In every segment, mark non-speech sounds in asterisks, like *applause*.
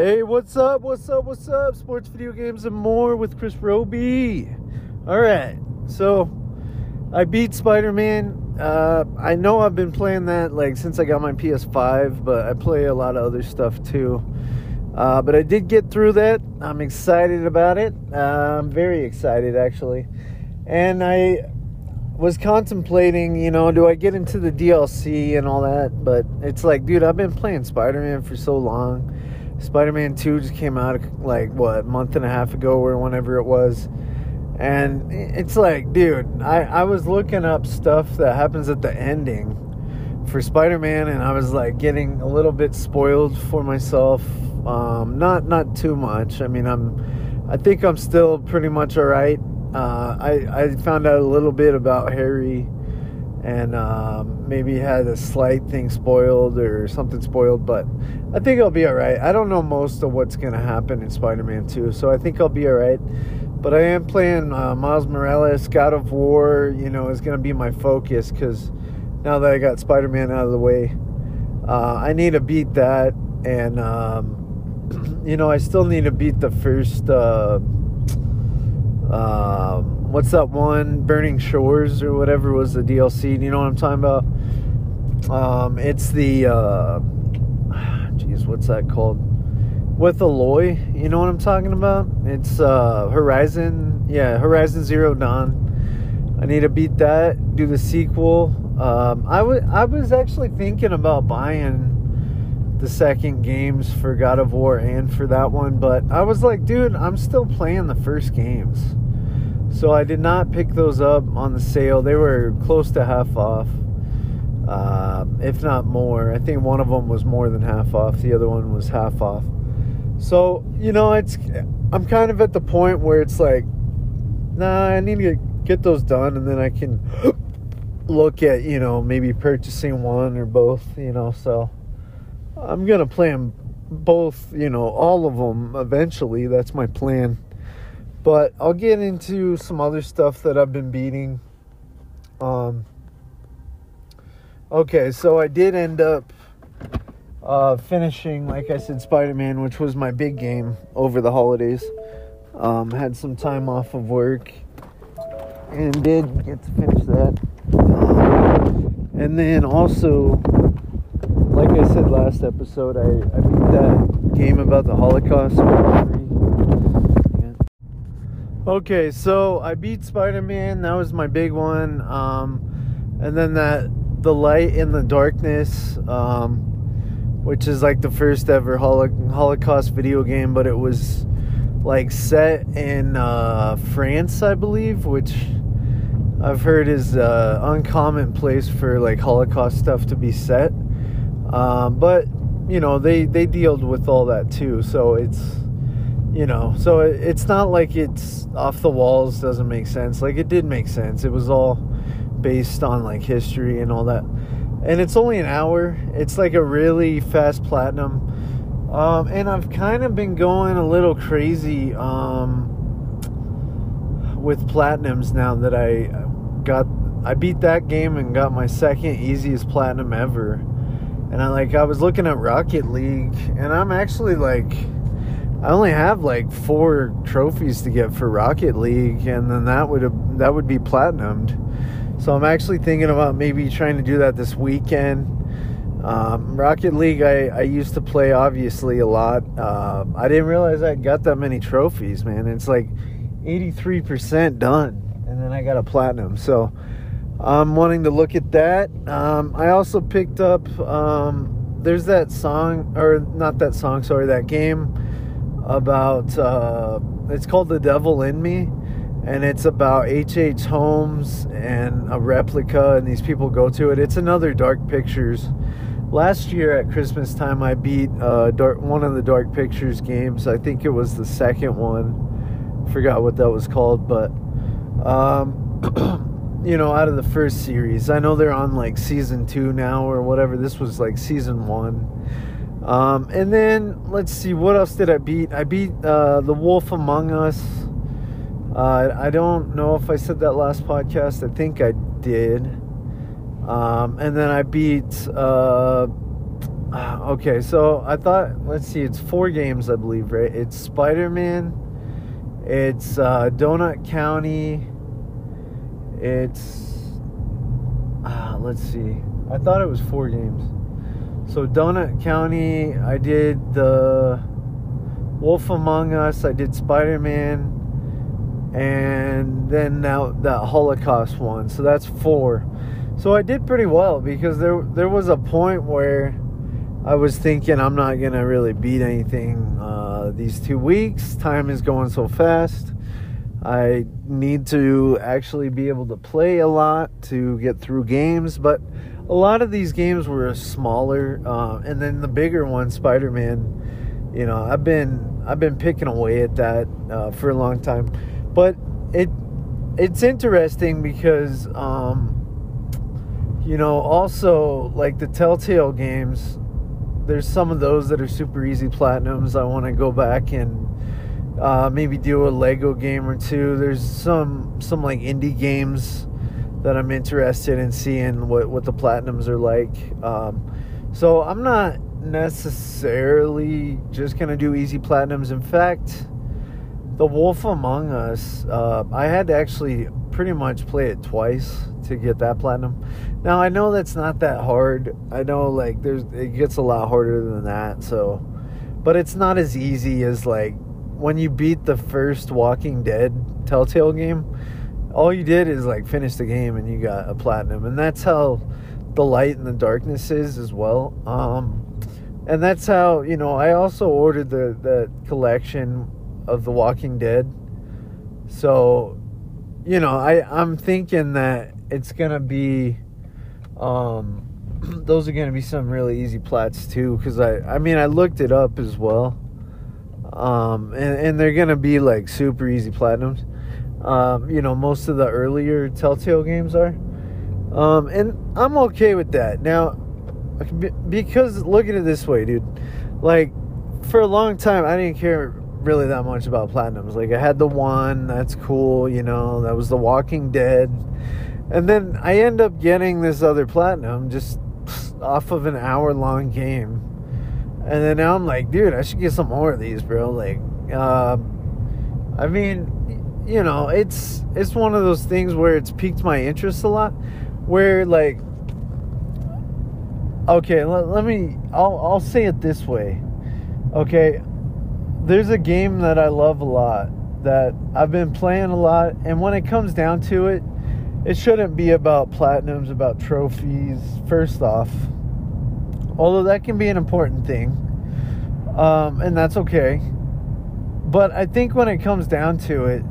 Hey, what's up? What's up? What's up? Sports, video games, and more with Chris Roby. All right, so I beat Spider Man. Uh, I know I've been playing that like since I got my PS5, but I play a lot of other stuff too. Uh, but I did get through that. I'm excited about it. Uh, I'm very excited actually, and I was contemplating, you know, do I get into the DLC and all that? But it's like, dude, I've been playing Spider Man for so long Spider Man 2 just came out like, what, a month and a half ago or whenever it was. And it's like, dude, I, I was looking up stuff that happens at the ending for Spider Man, and I was like getting a little bit spoiled for myself. Um, not not too much. I mean, I'm, I think I'm still pretty much all right. Uh, I I found out a little bit about Harry and um, maybe had a slight thing spoiled or something spoiled, but I think I'll be all right. I don't know most of what's going to happen in Spider Man 2, so I think I'll be all right. But I am playing uh, Miles Morales, God of War, you know, is going to be my focus because now that I got Spider Man out of the way, uh, I need to beat that. And, um, *clears throat* you know, I still need to beat the first. Uh, um, what's that one burning shores or whatever was the dlc do you know what i'm talking about? Um, it's the uh jeez what's that called? With aloy you know what i'm talking about? It's uh horizon yeah horizon zero dawn. I need to beat that do the sequel. Um i was actually thinking about buying the second games for god of war and for that one but i was like dude i'm still playing the first games so I did not pick those up on the sale. They were close to half off, uh, if not more. I think one of them was more than half off. The other one was half off. So you know, it's I'm kind of at the point where it's like, nah, I need to get those done, and then I can *gasps* look at you know maybe purchasing one or both. You know, so I'm gonna plan both. You know, all of them eventually. That's my plan. But I'll get into some other stuff that I've been beating. Um, okay, so I did end up uh, finishing, like I said, Spider Man, which was my big game over the holidays. Um, had some time off of work and did get to finish that. Um, and then also, like I said last episode, I, I beat that game about the Holocaust. Okay, so I beat Spider Man. That was my big one. Um, and then that the light in the darkness, um, which is like the first ever Holocaust video game, but it was like set in uh, France, I believe, which I've heard is an uncommon place for like Holocaust stuff to be set. Um, but you know they they dealt with all that too, so it's you know so it's not like it's off the walls doesn't make sense. Like it did make sense. It was all based on like history and all that. And it's only an hour. It's like a really fast platinum. Um, and i've kind of been going a little crazy um, with platinums now that i got i beat that game and got my second easiest platinum ever. And i like i was looking at rocket league and i'm actually like I only have like four trophies to get for Rocket League, and then that would that would be platinumed. So I'm actually thinking about maybe trying to do that this weekend. Um, Rocket League, I, I used to play obviously a lot. Uh, I didn't realize I got that many trophies, man. It's like 83% done, and then I got a platinum. So I'm wanting to look at that. Um, I also picked up. Um, there's that song, or not that song, sorry, that game about uh, it's called The Devil in Me, and it's about H.H. H. Holmes and a replica, and these people go to it. It's another Dark Pictures. Last year at Christmas time, I beat uh, dark, one of the Dark Pictures games. I think it was the second one. Forgot what that was called, but um, *clears throat* you know, out of the first series, I know they're on like season two now or whatever. This was like season one um, and then let's see, what else did I beat? I beat uh, The Wolf Among Us. Uh, I don't know if I said that last podcast. I think I did. Um, and then I beat uh, okay, so I thought, let's see, it's four games, I believe, right? It's Spider Man, it's uh, Donut County, it's, uh, let's see, I thought it was four games. So, Donut County, I did the Wolf Among Us, I did Spider Man, and then now that Holocaust one. So that's four. So I did pretty well because there there was a point where I was thinking I'm not gonna really beat anything uh, these two weeks. Time is going so fast. I need to actually be able to play a lot to get through games, but a lot of these games were smaller, uh, and then the bigger one, Spider-Man. You know, I've been I've been picking away at that uh, for a long time but it it's interesting because um, you know also like the Telltale games. There's some of those that are super easy platinums. I want to go back and uh, maybe do a Lego game or two. There's some some like indie games that I'm interested in seeing what what the platinums are like. Um, so I'm not necessarily just gonna do easy platinums. In fact, the Wolf Among Us, uh, I had to actually pretty much play it twice to get that platinum. Now I know that's not that hard. I know like there's it gets a lot harder than that. So, but it's not as easy as like when you beat the first Walking Dead Telltale game. All you did is like finish the game and you got a platinum, and that's how the light and the darkness is as well. Um, and that's how you know I also ordered the the collection of The Walking Dead. So, you know, I I'm thinking that it's gonna be, um, *clears throat* those are gonna be some really easy plats too. Because I I mean I looked it up as well, um, and and they're gonna be like super easy platinums. Um, you know, most of the earlier Telltale games are, um, and I'm okay with that now. Because look at it this way, dude. Like for a long time, I didn't care really that much about platinums. Like I had the one, that's cool, you know, that was The Walking Dead. And then I end up getting this other platinum just off of an hour long game. And then now I'm like, dude, I should get some more of these, bro. Like, uh, I mean, you know, it's it's one of those things where it's piqued my interest a lot. Where like, okay, let, let me, I'll I'll say it this way. Okay, there's a game that I love a lot that I've been playing a lot, and when it comes down to it, it shouldn't be about platinums, about trophies, first off. Although that can be an important thing, um, and that's okay. But I think when it comes down to it,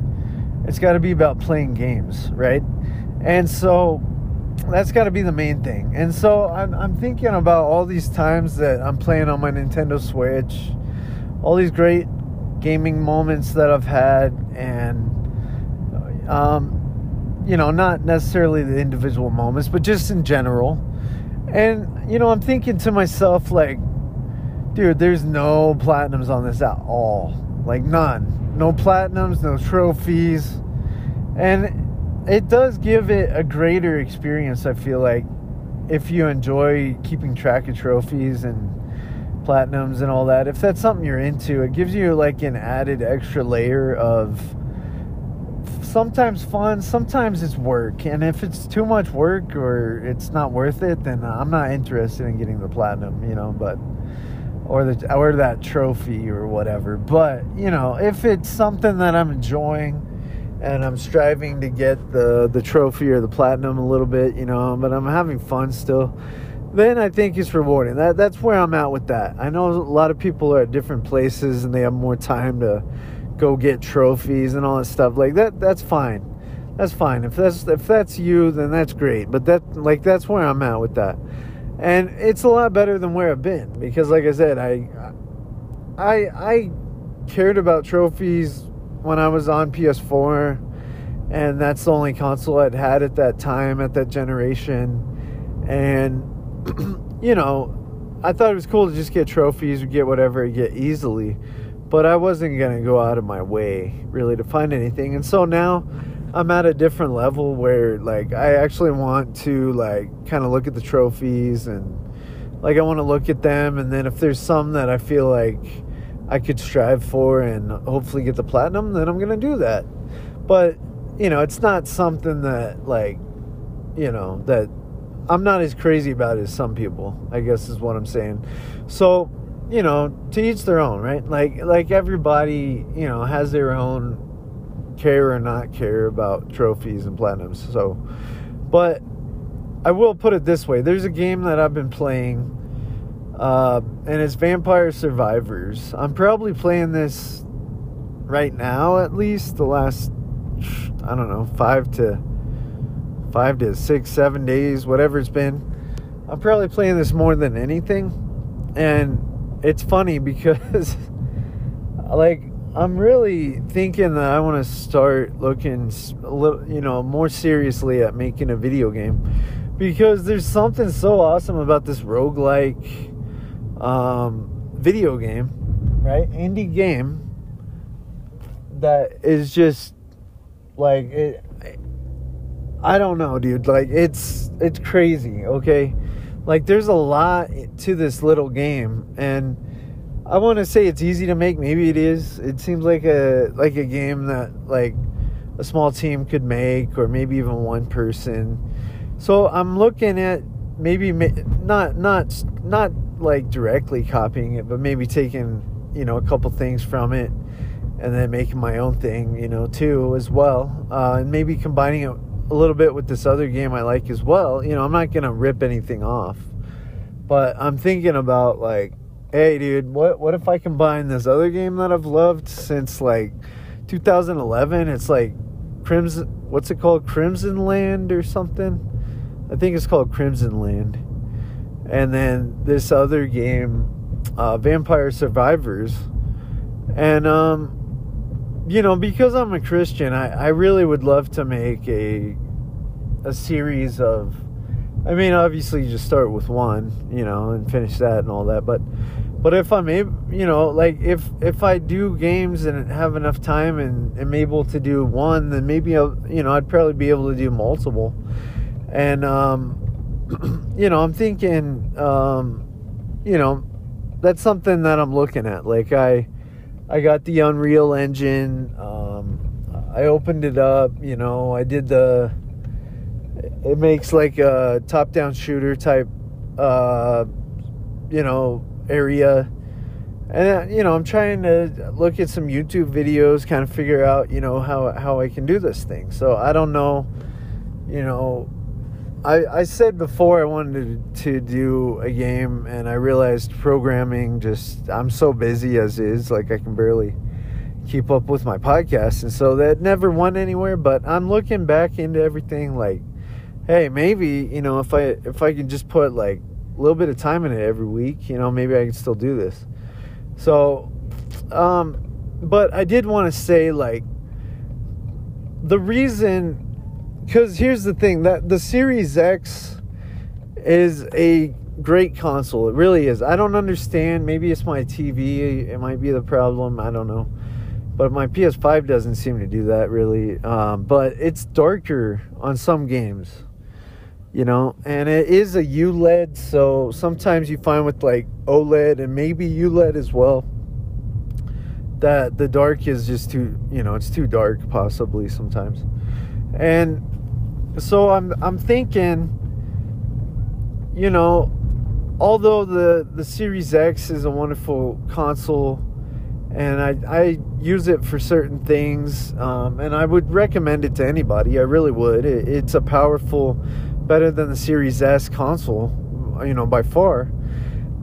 it's got to be about playing games, right? And so that's got to be the main thing. And so I'm, I'm thinking about all these times that I'm playing on my Nintendo Switch all these great gaming moments that I've had, and um, you know, not necessarily the individual moments, but just in general. And you know, I'm thinking to myself, like, dude, there's no platinums on this at all, like none, no platinums, no trophies, and it does give it a greater experience. I feel like if you enjoy keeping track of trophies and platinums and all that, if that's something you're into, it gives you like an added extra layer of sometimes fun, sometimes it's work. And if it's too much work or it's not worth it, then I'm not interested in getting the platinum, you know, but or the or that trophy or whatever. But, you know, if it's something that I'm enjoying and I'm striving to get the the trophy or the platinum a little bit, you know, but I'm having fun still then I think it's rewarding. That that's where I'm at with that. I know a lot of people are at different places and they have more time to go get trophies and all that stuff. Like that that's fine. That's fine. If that's if that's you, then that's great. But that like that's where I'm at with that. And it's a lot better than where I've been because like I said, I I I cared about trophies when I was on PS4 and that's the only console I'd had at that time at that generation and *clears throat* you know, I thought it was cool to just get trophies or get whatever I get easily, but I wasn't going to go out of my way really to find anything. And so now I'm at a different level where like I actually want to like kind of look at the trophies and like I want to look at them, and then if there's some that I feel like I could strive for and hopefully get the platinum, then I'm gonna do that. But you know, it's not something that like you know that I'm not as crazy about as some people. I guess is what I'm saying. So you know, to each their own, right? Like like everybody, you know, has their own care or not care about trophies and platinums. So, but I will put it this way: there's a game that I've been playing, uh, and it's Vampire Survivors. I'm probably playing this right now, at least the last I don't know five to five to six, seven days, whatever it's been. I'm probably playing this more than anything, and it's funny because *laughs* like I'm really thinking that I want to start looking a little, you know, more seriously at making a video game because there's something so awesome about this roguelike um, video game, right? Indie game that is just like it I don't know, dude. Like it's it's crazy, okay? Like there's a lot to this little game and I want to say it's easy to make. Maybe it is. It seems like a like a game that like a small team could make, or maybe even one person. So I'm looking at maybe not not not like directly copying it, but maybe taking you know a couple things from it and then making my own thing, you know, too as well, uh, and maybe combining it a little bit with this other game I like as well. You know, I'm not gonna rip anything off, but I'm thinking about like hey dude what what if i combine this other game that i've loved since like 2011 it's like crimson what's it called? Crimsonland or something? I think it's called Crimsonland. And then this other game uh, vampire survivors. And um you know because i'm a christian i i really would love to make a a series of I mean, obviously, you just start with one, you know, and finish that and all that. But, but if I'm able, you know, like if if I do games and have enough time and am able to do one, then maybe I'll, you know, I'd probably be able to do multiple. And, um, *clears throat* you know, I'm thinking, um, you know, that's something that I'm looking at. Like I, I got the Unreal Engine. Um, I opened it up. You know, I did the it makes like a top down shooter type uh you know area and you know i'm trying to look at some youtube videos kind of figure out you know how how i can do this thing so i don't know you know i i said before i wanted to, do a game and i realized programming just i'm so busy as is like i can barely keep up with my podcast and so that never went anywhere but i'm looking back into everything like hey, maybe you know if I if I can just put like a little bit of time in it every week, you know, maybe I can still do this. So, um, but I did want to say like the reason because here's the thing that the Series X is a great console. It really is. I don't understand. Maybe it's my TV. It might be the problem. I don't know. But my PS5 doesn't seem to do that really. Um, but it's darker on some games you know and it is a uled so sometimes you find with like oled and maybe uled as well that the dark is just too you know it's too dark possibly sometimes and so i'm i'm thinking you know although the the series x is a wonderful console and I, I use it for certain things um, and i would recommend it to anybody i really would it, it's a powerful better than the Series S console, you know, by far.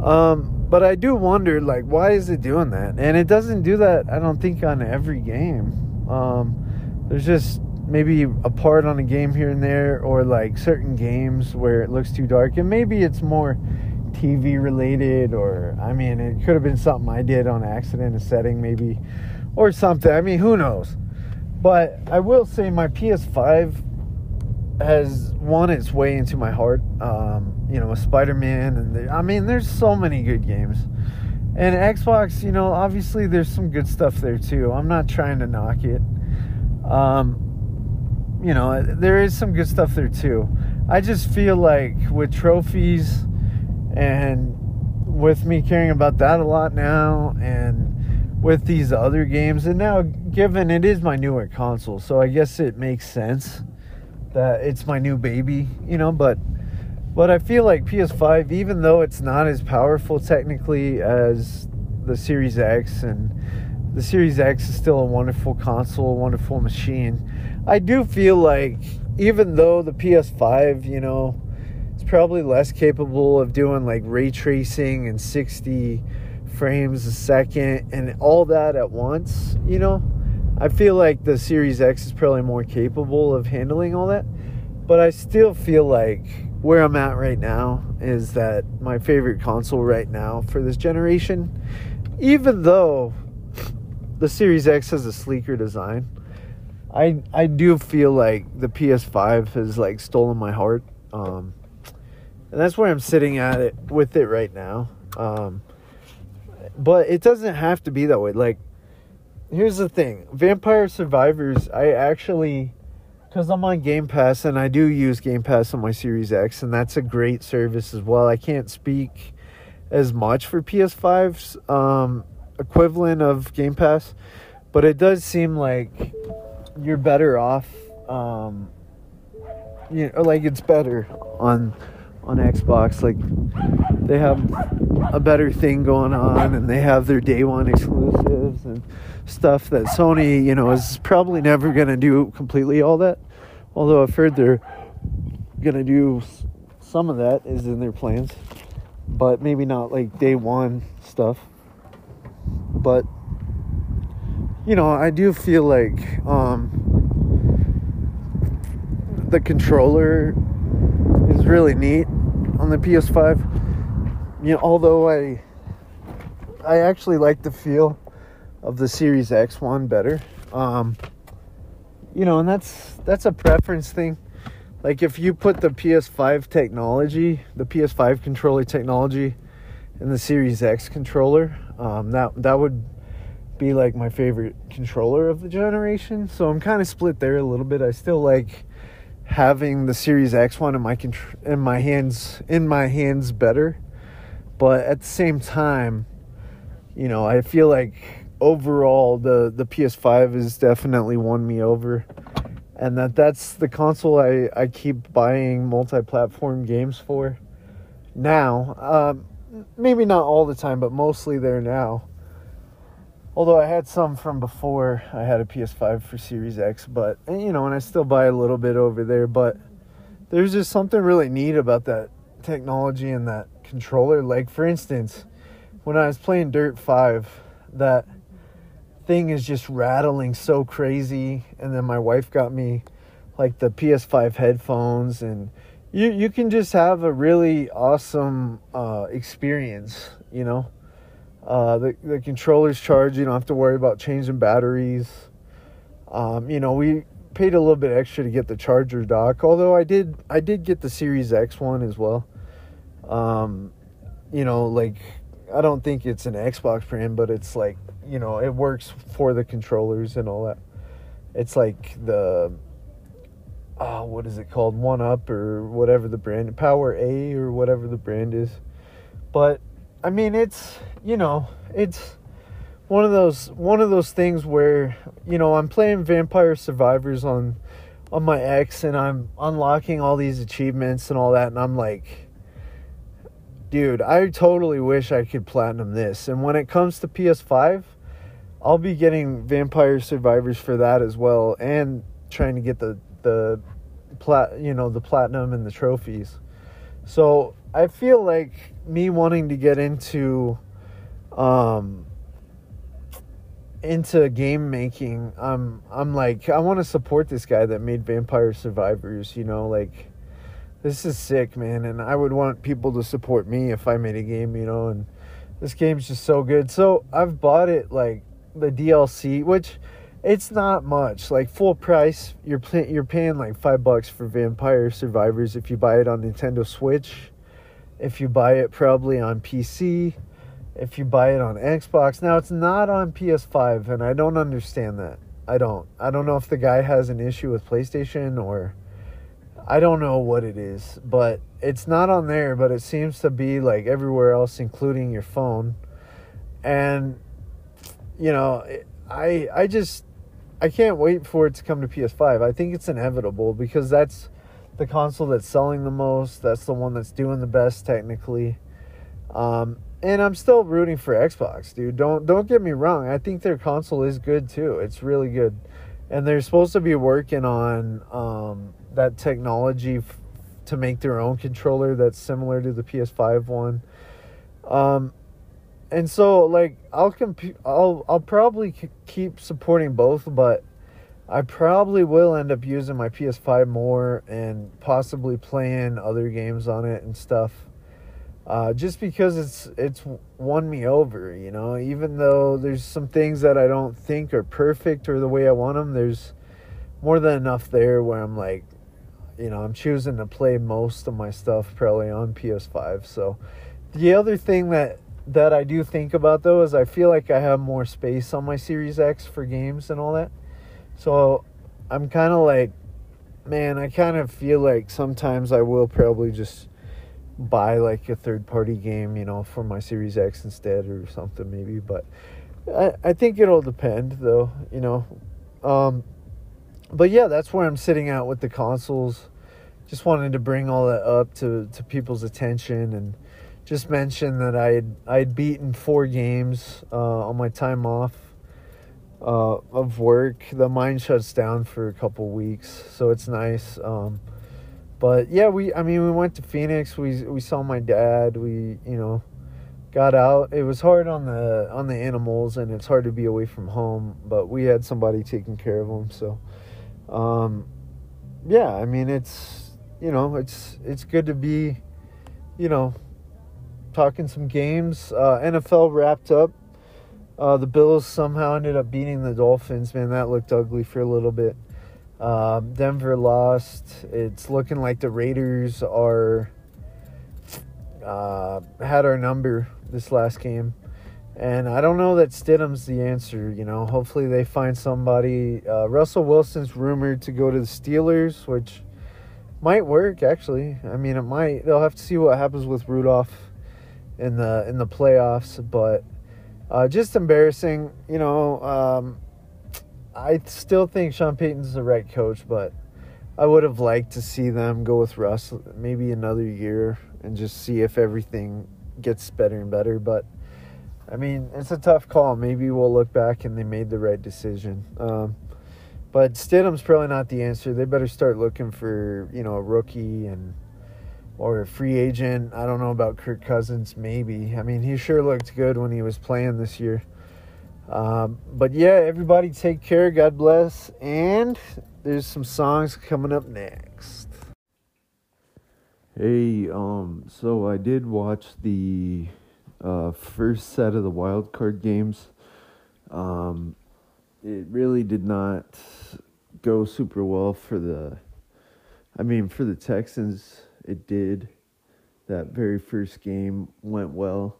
Um, but I do wonder, like, why is it doing that? And it doesn't do that, I don't think, on every game. Um, there's just maybe a part on a game here and there, or like certain games where it looks too dark. And maybe it's more TV related, or I mean, it could have been something I did on accident, a setting maybe, or something. I mean, who knows? But I will say my PS5 has won its way into my heart. Um, you know, Spider Man, and the, I mean, there's so many good games. And Xbox, you know, obviously there's some good stuff there too. I'm not trying to knock it. Um, you know, there is some good stuff there too. I just feel like with trophies And with me caring about that a lot now and with these other games and now given it is my newer console, so I guess it makes sense that it's my new baby, you know, but but I feel like PS5 even though it's not as powerful technically as the Series X and the Series X is still a wonderful console, a wonderful machine. I do feel like even though the PS5, you know, it's probably less capable of doing like ray tracing and 60 frames a second and all that at once, you know, I feel like the Series X is probably more capable of handling all that. But I still feel like where I'm at right now is that my favorite console right now for this generation, even though the Series X has a sleeker design. I I do feel like the PS5 has like stolen my heart. Um, and that's where I'm sitting at it with it right now. Um, but it doesn't have to be that way. Like, here's the thing: Vampire Survivors. I actually, because I'm on Game Pass and I do use Game Pass on my Series X, and that's a great service as well. I can't speak as much for PS5's um, equivalent of Game Pass, but it does seem like you're better off. Um, you know, like it's better on on Xbox. Like they have a better thing going on, and they have their day one exclusives and stuff that Sony, you know, is probably never gonna do completely all that. Although I've heard they're gonna do some of that is in their plans, but maybe not like day one stuff but you know, I do feel like um, the controller is really neat on the PS5. You know, although I I actually like the feel of the Series X one better. Um, you know, and that's that's a preference thing. Like if you put the PS5 technology, the PS5 controller technology in the Series X controller, um, that that would be like my favorite controller of the generation. So I'm kind of split there a little bit. I still like having the Series X one in my contr- in my hands in my hands better, but at the same time, you know, I feel like overall the the PS5 has definitely won me over. And that that's the console I, I keep buying multi-platform games for now. Um, maybe not all the time, but mostly there now. Although I had some from before I had a PS5 for Series X, but you know, and I still buy a little bit over there, but there's just something really neat about that technology and that controller. Like for instance, when I was playing Dirt 5, that thing is just rattling so crazy and then my wife got me like the PS5 headphones and you you can just have a really awesome uh, experience. You know, uh, the the controllers charge. You don't have to worry about changing batteries. Um, you know, we paid a little bit extra to get the charger dock. Although I did I did get the Series X one as well. Um, you know, like I don't think it's an Xbox brand, but it's like you know it works for the controllers and all that. It's like the oh, what is it called? One Up or whatever the brand, Power A or whatever the brand is. But I mean, it's you know, it's one of those one of those things where you know I'm playing Vampire Survivors on on my X and I'm unlocking all these achievements and all that, and I'm like, dude, I totally wish I could platinum this. And when it comes to PS5. I'll be getting Vampire Survivors for that as well, and trying to get the the plat you know the platinum and the trophies. So I feel like me wanting to get into um into game making, I'm I'm like I want to support this guy that made Vampire Survivors, you know, like this is sick, man, and I would want people to support me if I made a game, you know, and this game's just so good. So I've bought it like the DLC, which it's not much. Like full price, you're pay- you're paying like five bucks for Vampire Survivors if you buy it on Nintendo Switch. If you buy it probably on PC, if you buy it on Xbox. Now it's not on PS5, and I don't understand that. I don't. I don't know if the guy has an issue with PlayStation or I don't know what it is, but it's not on there, but it seems to be like everywhere else, including your phone. And you know, I I just I can't wait for it to come to PS5. I think it's inevitable because that's the console that's selling the most. That's the one that's doing the best technically. Um, and I'm still rooting for Xbox, dude. Don't don't get me wrong. I think their console is good too. It's really good, and they're supposed to be working on um, that technology f- to make their own controller that's similar to the PS5 one. Um, and so like I'll comp- I'll I'll probably keep supporting both, but I probably will end up using my PS5 more and possibly playing other games on it and stuff. Uh, just because it's it's won me over, you know. Even though there's some things that I don't think are perfect or the way I want them, there's more than enough there where I'm like, you know, I'm choosing to play most of my stuff probably on PS5. So the other thing that that I do think about though is I feel like I have more space on my Series X for games and all that. So I'm kind of like, man, I kind of feel like sometimes I will probably just buy like a third party game, you know, for my Series X instead or something maybe. But I, I think it'll depend though, you know. Um, but yeah, that's where I'm sitting out with the consoles. Just wanted to bring all that up to, to people's attention and just mentioned that I had I had beaten four games uh, on my time off uh, of work. The mine shuts down for a couple weeks, so it's nice. Um, but yeah, we I mean we went to Phoenix. We we saw my dad. We you know got out. It was hard on the on the animals, and it's hard to be away from home. But we had somebody taking care of them, so um, yeah. I mean it's you know it's it's good to be you know talking some games. Uh, NFL wrapped up. Uh, the Bills somehow ended up beating the Dolphins. Man, that looked ugly for a little bit. Um, Denver lost. It's looking like the Raiders are uh, had our number this last game, and I don't know that Stidham's the answer. You know, hopefully they find somebody. Uh, Russell Wilson's rumored to go to the Steelers, which might work. Actually, I mean, it might. They'll have to see what happens with Rudolph in the in the playoffs, but uh, just embarrassing. You know, um, I still think Sean Payton's the right coach, but I would have liked to see them go with Russ maybe another year and just see if everything gets better and better. But I mean, it's a tough call. Maybe we'll look back and they made the right decision. Um, but Stidham's probably not the answer. They better start looking for you know a rookie and or a free agent. I don't know about Kirk Cousins, maybe. I mean, he sure looked good when he was playing this year. Um, but yeah, everybody take care. God bless. And there's some songs coming up next. Hey, um, so I did watch the uh, first set of the wild card games. Um, it really did not go super well for the. I mean, for the Texans it did. That very first game went well.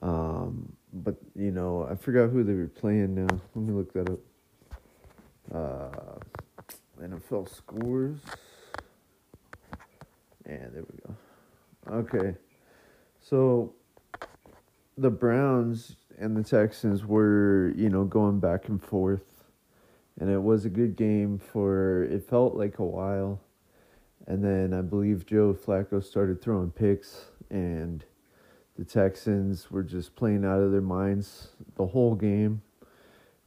Um, but you know, I forgot who they were playing now. Let me look that up. Uh, NFL scores. And there we go. Okay. So the Browns and the Texans were, you know, going back and forth. And it was a good game for it felt like a while. And then I believe Joe Flacco started throwing picks, and the Texans were just playing out of their minds the whole game.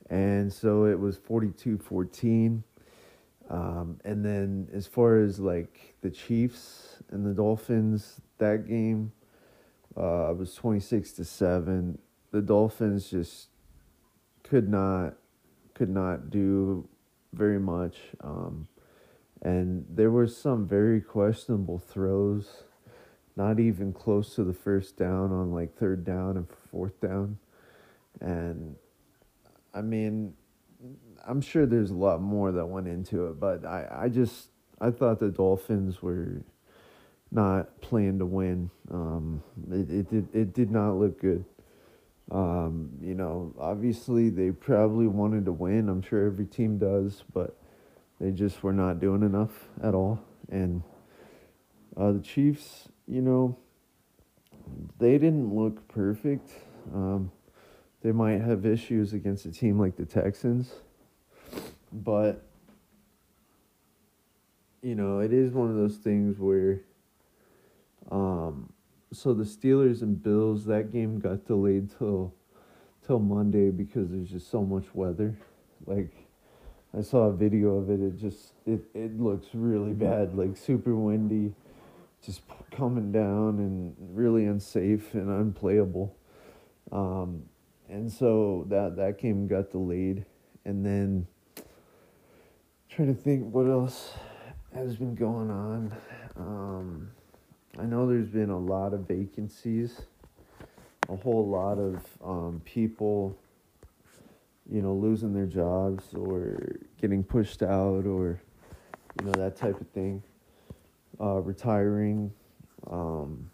And so it was 42 14. Um, and then as far as like the Chiefs and the Dolphins, that game uh, was 26 to 7. The Dolphins just could not could not do very much. Um, and there were some very questionable throws, not even close to the first down on like third down and fourth down. And I mean, I'm sure there's a lot more that went into it, but I, I just I thought the Dolphins were not playing to win. Um, it, it did it did not look good. Um, you know, obviously they probably wanted to win. I'm sure every team does, but they just were not doing enough at all. And uh, the Chiefs, you know, they didn't look perfect. Um, they might have issues against a team like the Texans, but you know, it is one of those things where um so the Steelers and Bills that game got delayed till till Monday because there's just so much weather. Like I saw a video of it. It just it it looks really bad. Like super windy, just coming down and really unsafe and unplayable. Um, and so that that game got delayed, and then trying to think what else has been going on. Um, I know there's been a lot of vacancies, a whole lot of um, people, you know, losing their jobs or getting pushed out or, you know, that type of thing, uh, retiring. Um,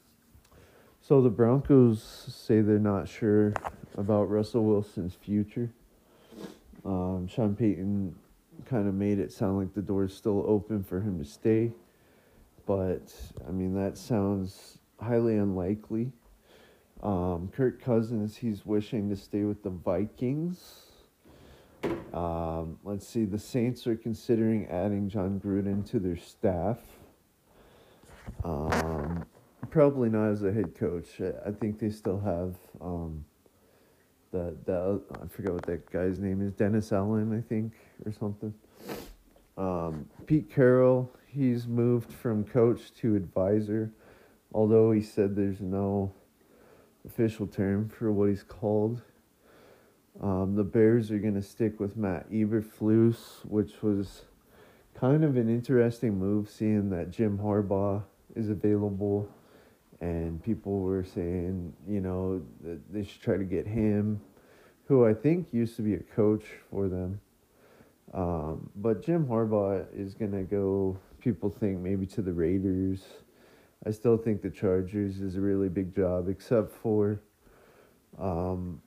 so the Broncos say they're not sure about Russell Wilson's future. Um, Sean Payton kind of made it sound like the door is still open for him to stay but I mean that sounds highly unlikely. Um, Kirk Cousins, he's wishing to stay with the Vikings. Um, let's see, the Saints are considering adding Jon Gruden to their staff. Um, probably not as a head coach. I, I think they still have um, the the I forget what that guy's name is, Dennis Allen, I think, or something. Um, Pete Carroll, he's moved from coach to advisor, although he said there's no official term for what he's called. Um, the Bears are going to stick with Matt Eberflus, which was kind of an interesting move, seeing that Jim Harbaugh is available, and people were saying, you know, that they should try to get him, who I think used to be a coach for them. Um, but Jim Harbaugh is going to go people think maybe to the Raiders. I still think the Chargers is a really big job, except for um,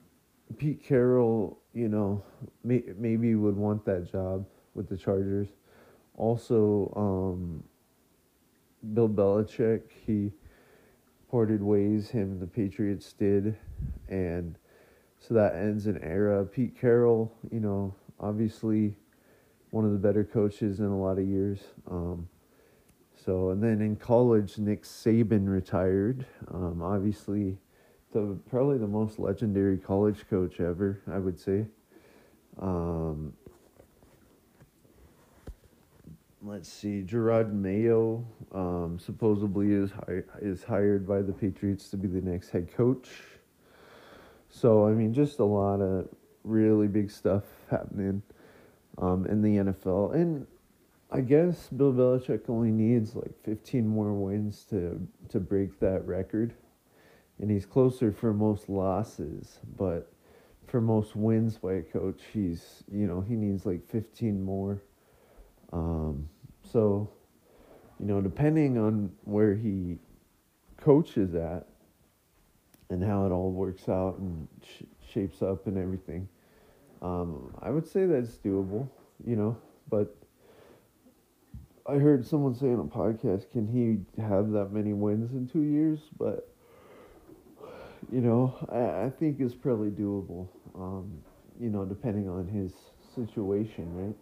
Pete Carroll. You know, may, maybe would want that job with the Chargers. Also, um, Bill Belichick. He parted ways. Him and the Patriots did, and so that ends an era. Pete Carroll. You know, obviously one of the better coaches in a lot of years. Um, so, and then in college, Nick Saban retired. Um, obviously, the probably the most legendary college coach ever, I would say. Um, let's see, Jerod Mayo um, supposedly is hi- is hired by the Patriots to be the next head coach. So, I mean, just a lot of really big stuff happening um, in the NFL. And I guess Bill Belichick only needs like 15 more wins to to break that record, and he's closer for most losses, but for most wins by a coach, he's you know he needs like 15 more. Um, so, you know, depending on where he coaches at and how it all works out and sh- shapes up and everything um, I would say that's doable, you know, but I heard someone say on a podcast, can he have that many wins in two years? But, you know, I, I think is probably doable, um, you know, depending on his situation, right?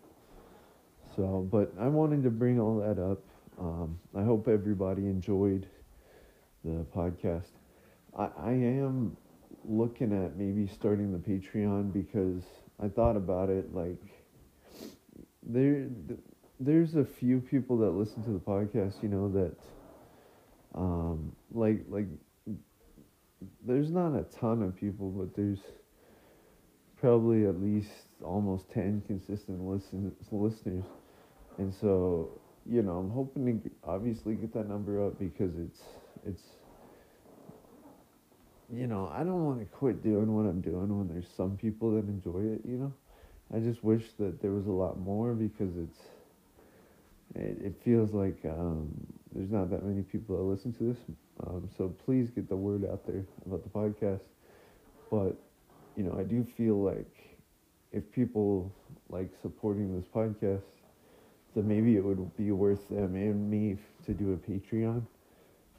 So, but I wanted to bring all that up. Um, I hope everybody enjoyed the podcast. I, I am looking at maybe starting the Patreon because I thought about it like there there's a few people that listen to the podcast, you know, that um like like there's not a ton of people, but there's probably at least almost 10 consistent listen, listeners. And so, you know, I'm hoping to obviously get that number up because it's it's you know, I don't want to quit doing what I'm doing when there's some people that enjoy it, you know. I just wish that there was a lot more because it's it, it feels like um, there's not that many people that listen to this. Um, so please get the word out there about the podcast. But you know, I do feel like if people like supporting this podcast, so maybe it would be worth them and me to do a Patreon,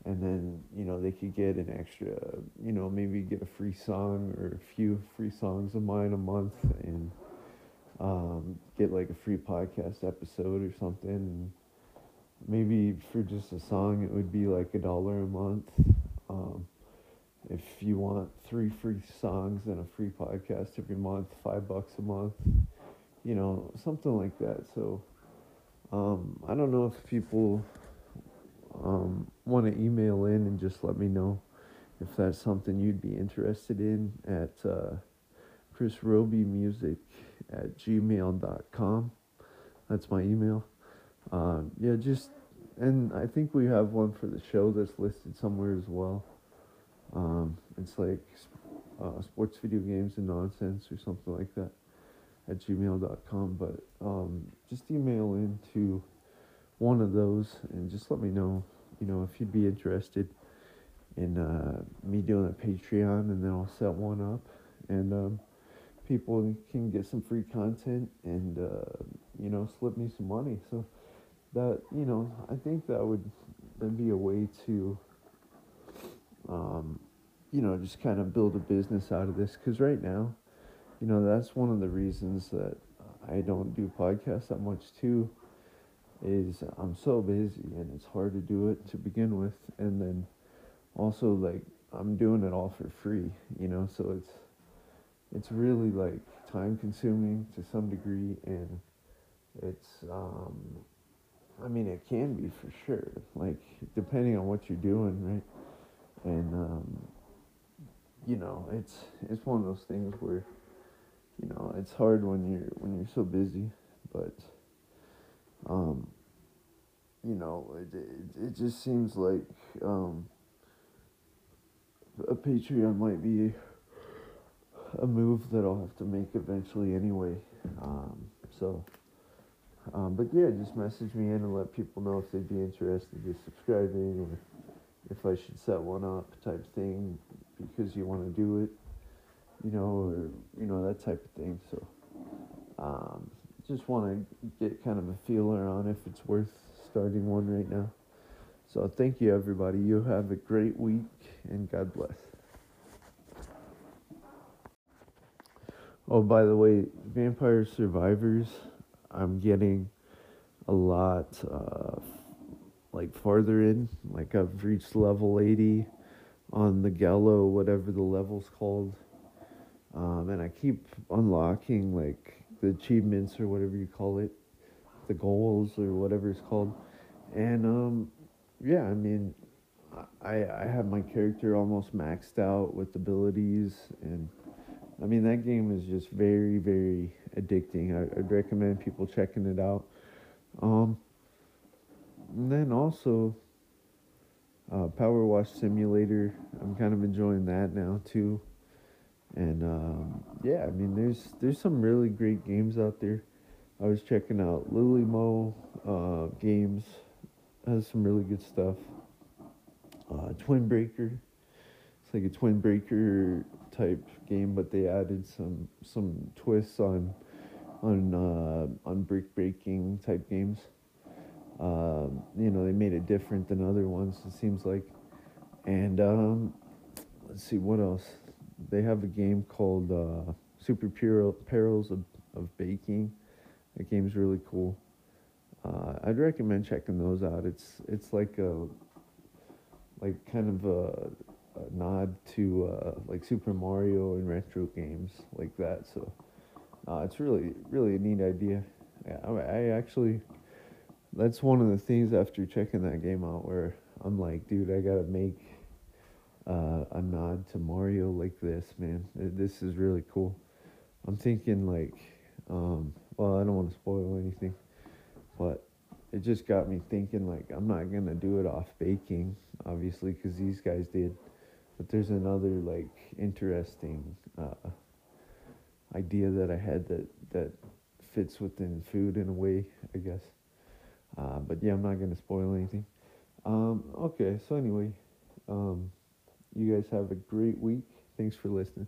and then you know they could get an extra, you know, maybe get a free song or a few free songs of mine a month, and um, get like a free podcast episode or something. And maybe for just a song, it would be like a dollar a month. Um, if you want three free songs and a free podcast every month, five bucks a month, you know, something like that. So um, I don't know if people um, want to email in and just let me know if that's something you'd be interested in at uh, chrisrobymusic at gmail.com. That's my email. Um, yeah, just, and I think we have one for the show that's listed somewhere as well. Um, it's like uh, sports video games and nonsense or something like that at gmail.com. But um, just email into one of those and just let me know, you know, if you'd be interested in uh, me doing a Patreon and then I'll set one up and um, people can get some free content and, uh, you know, slip me some money. So that, you know, I think that would that'd be a way to, um, you know, just kind of build a business out of this. Because right now, you know, that's one of the reasons that I don't do podcasts that much too. Is I'm so busy and it's hard to do it to begin with, and then also like I'm doing it all for free, you know. So it's it's really like time consuming to some degree, and it's um, I mean it can be for sure, like depending on what you're doing, right? And um, you know, it's it's one of those things where you know it's hard when you're when you're so busy but um you know it it, it just seems like um a patreon might be a move that I'll have to make eventually anyway um so um but yeah just message me in and let people know if they'd be interested in subscribing or if I should set one up type thing because you want to do it you know, or you know that type of thing. So, um, just want to get kind of a feeler on if it's worth starting one right now. So, thank you, everybody. You have a great week, and God bless. Oh, by the way, Vampire Survivors, I'm getting a lot uh, like farther in. Like I've reached level 80 on the Gallo, whatever the level's called. Um, and I keep unlocking like the achievements or whatever you call it, the goals or whatever it's called. And um, yeah, I mean, I I have my character almost maxed out with abilities, and I mean that game is just very very addicting. I, would recommend people checking it out. Um, and then also, uh, PowerWash Simulator. I'm kind of enjoying that now too. And um, yeah, I mean, there's there's some really great games out there. I was checking out LillyMo uh, Games has some really good stuff. Uh, Twin Breaker, it's like a Twin Breaker type game, but they added some some twists on on uh, on brick breaking type games. Um, you know, they made it different than other ones. It seems like, and um, let's see what else they have a game called uh, Super Pure Perils of, of Baking. That game's really cool. Uh, I'd recommend checking those out. It's it's like a like kind of a nod to uh, like Super Mario and retro games like that. So uh, it's really really a neat idea. I, I actually that's one of the things after checking that game out where I'm like, dude, I gotta make uh, a nod to Mario like this, man. This is really cool. I'm thinking like, um, well, I don't want to spoil anything, but it just got me thinking like I'm not gonna do it off baking, obviously, because these guys did. But there's another like interesting uh, idea that I had that that fits within food in a way, I guess. Uh, but yeah, I'm not gonna spoil anything. Um, okay, so anyway. Um, you guys have a great week. Thanks for listening.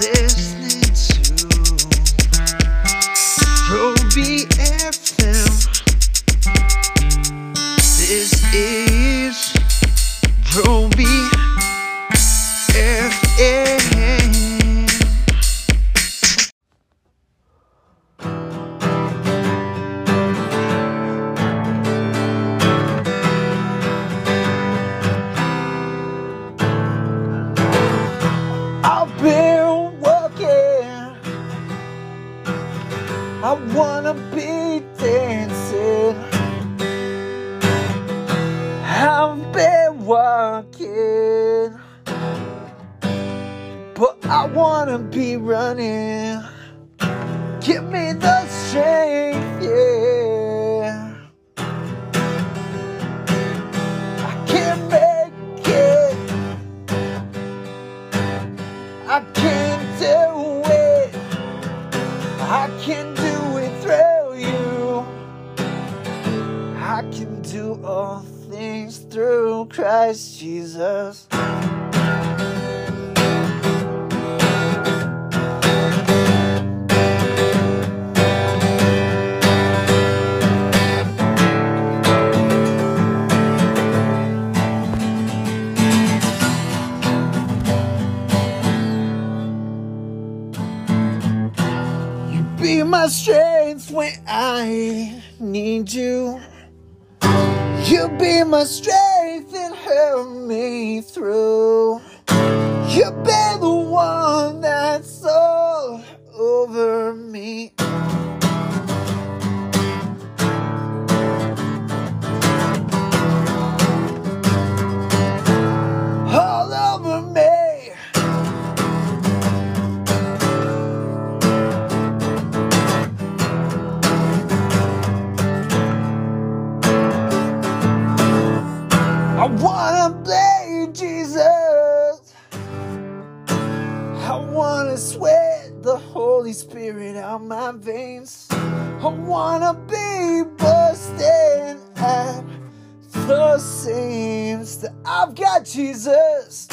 Listening to. This is I wanna be dancing. I've been walking, But I wanna be running. Christ Jesus. Be my strength when I need you. You be my strength help me through. You be my veins. I wanna be bursting at the seams I've got Jesus.